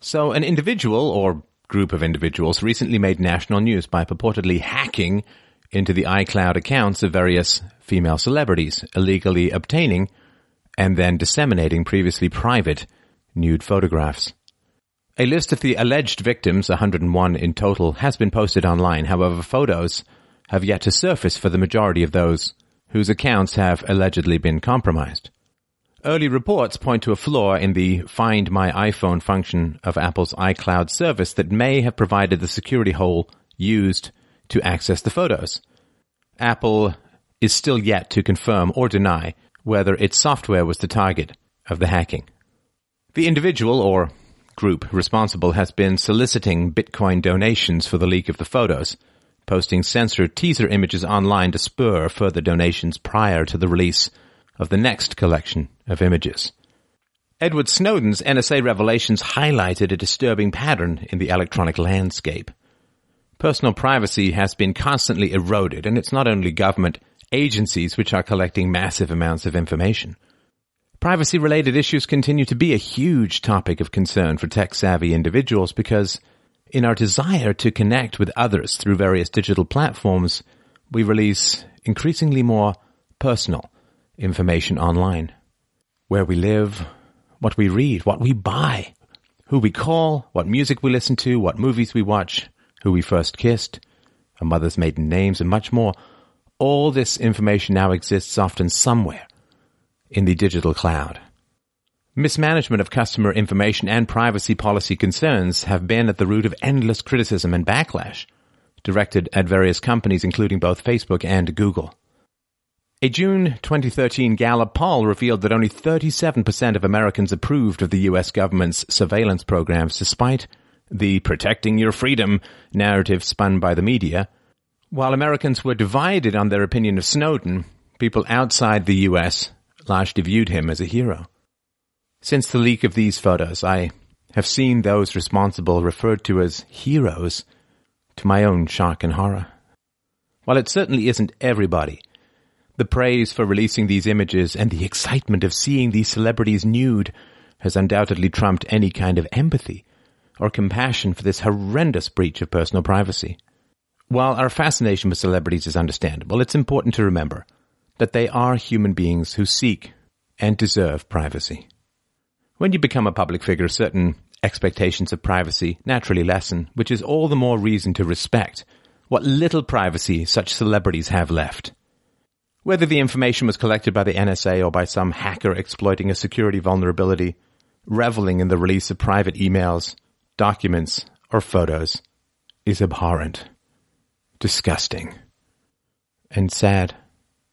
So an individual or group of individuals recently made national news by purportedly hacking into the iCloud accounts of various female celebrities, illegally obtaining and then disseminating previously private nude photographs. A list of the alleged victims, 101 in total, has been posted online. However, photos have yet to surface for the majority of those whose accounts have allegedly been compromised. Early reports point to a flaw in the Find My iPhone function of Apple's iCloud service that may have provided the security hole used to access the photos. Apple is still yet to confirm or deny whether its software was the target of the hacking. The individual or group responsible has been soliciting Bitcoin donations for the leak of the photos, posting censored teaser images online to spur further donations prior to the release of the next collection of images. Edward Snowden's NSA revelations highlighted a disturbing pattern in the electronic landscape. Personal privacy has been constantly eroded, and it's not only government agencies which are collecting massive amounts of information. Privacy related issues continue to be a huge topic of concern for tech savvy individuals because in our desire to connect with others through various digital platforms, we release increasingly more personal information online. Where we live, what we read, what we buy, who we call, what music we listen to, what movies we watch, who we first kissed, a mother's maiden names, and much more. All this information now exists often somewhere in the digital cloud. Mismanagement of customer information and privacy policy concerns have been at the root of endless criticism and backlash directed at various companies, including both Facebook and Google. A June 2013 Gallup poll revealed that only 37% of Americans approved of the US government's surveillance programs despite the protecting your freedom narrative spun by the media. While Americans were divided on their opinion of Snowden, people outside the US largely viewed him as a hero. Since the leak of these photos, I have seen those responsible referred to as heroes to my own shock and horror. While it certainly isn't everybody, the praise for releasing these images and the excitement of seeing these celebrities nude has undoubtedly trumped any kind of empathy or compassion for this horrendous breach of personal privacy. While our fascination with celebrities is understandable, it's important to remember that they are human beings who seek and deserve privacy. When you become a public figure, certain expectations of privacy naturally lessen, which is all the more reason to respect what little privacy such celebrities have left. Whether the information was collected by the NSA or by some hacker exploiting a security vulnerability, reveling in the release of private emails, documents, or photos is abhorrent, disgusting, and sad.